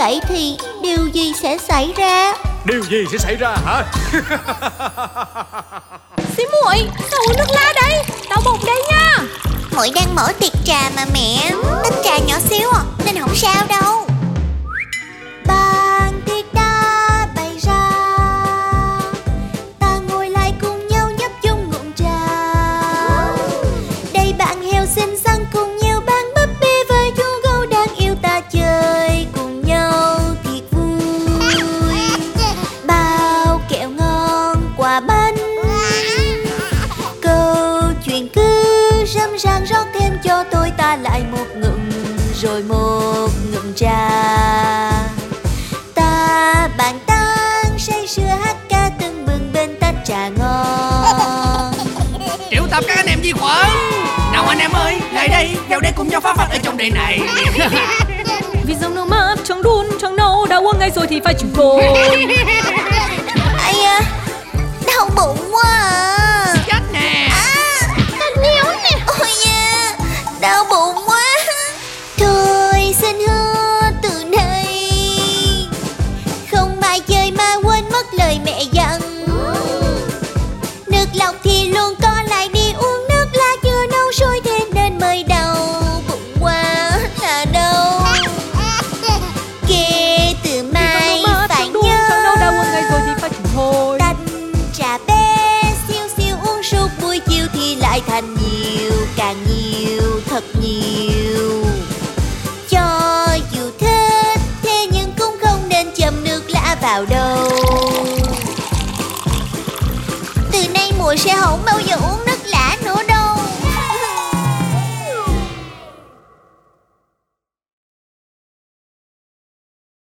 vậy thì điều gì sẽ xảy ra? Điều gì sẽ xảy ra hả? Xí muội Sao uống nước lá đây Đau bụng đây nha. Muội đang mở tiệc trà mà mẹ. Tách trà nhỏ xíu à Nên không sao Rồi một ngụm trà. Ta bàn tán say sưa hát ca tưng bừng bên tách trà ngon. Triệu tập các anh em vi khuẩn nào anh em ơi lại đây vào đây cùng nhau phá phách ở trong đề này. Vì dòng nước mắt chẳng đun chẳng nấu Đã uống ngay rồi thì phải chịu thôi lại thành nhiều, càng nhiều, thật nhiều. Cho dù thích, thế nhưng cũng không nên châm nước lã vào đâu. Từ nay mùa sẽ không bao giờ uống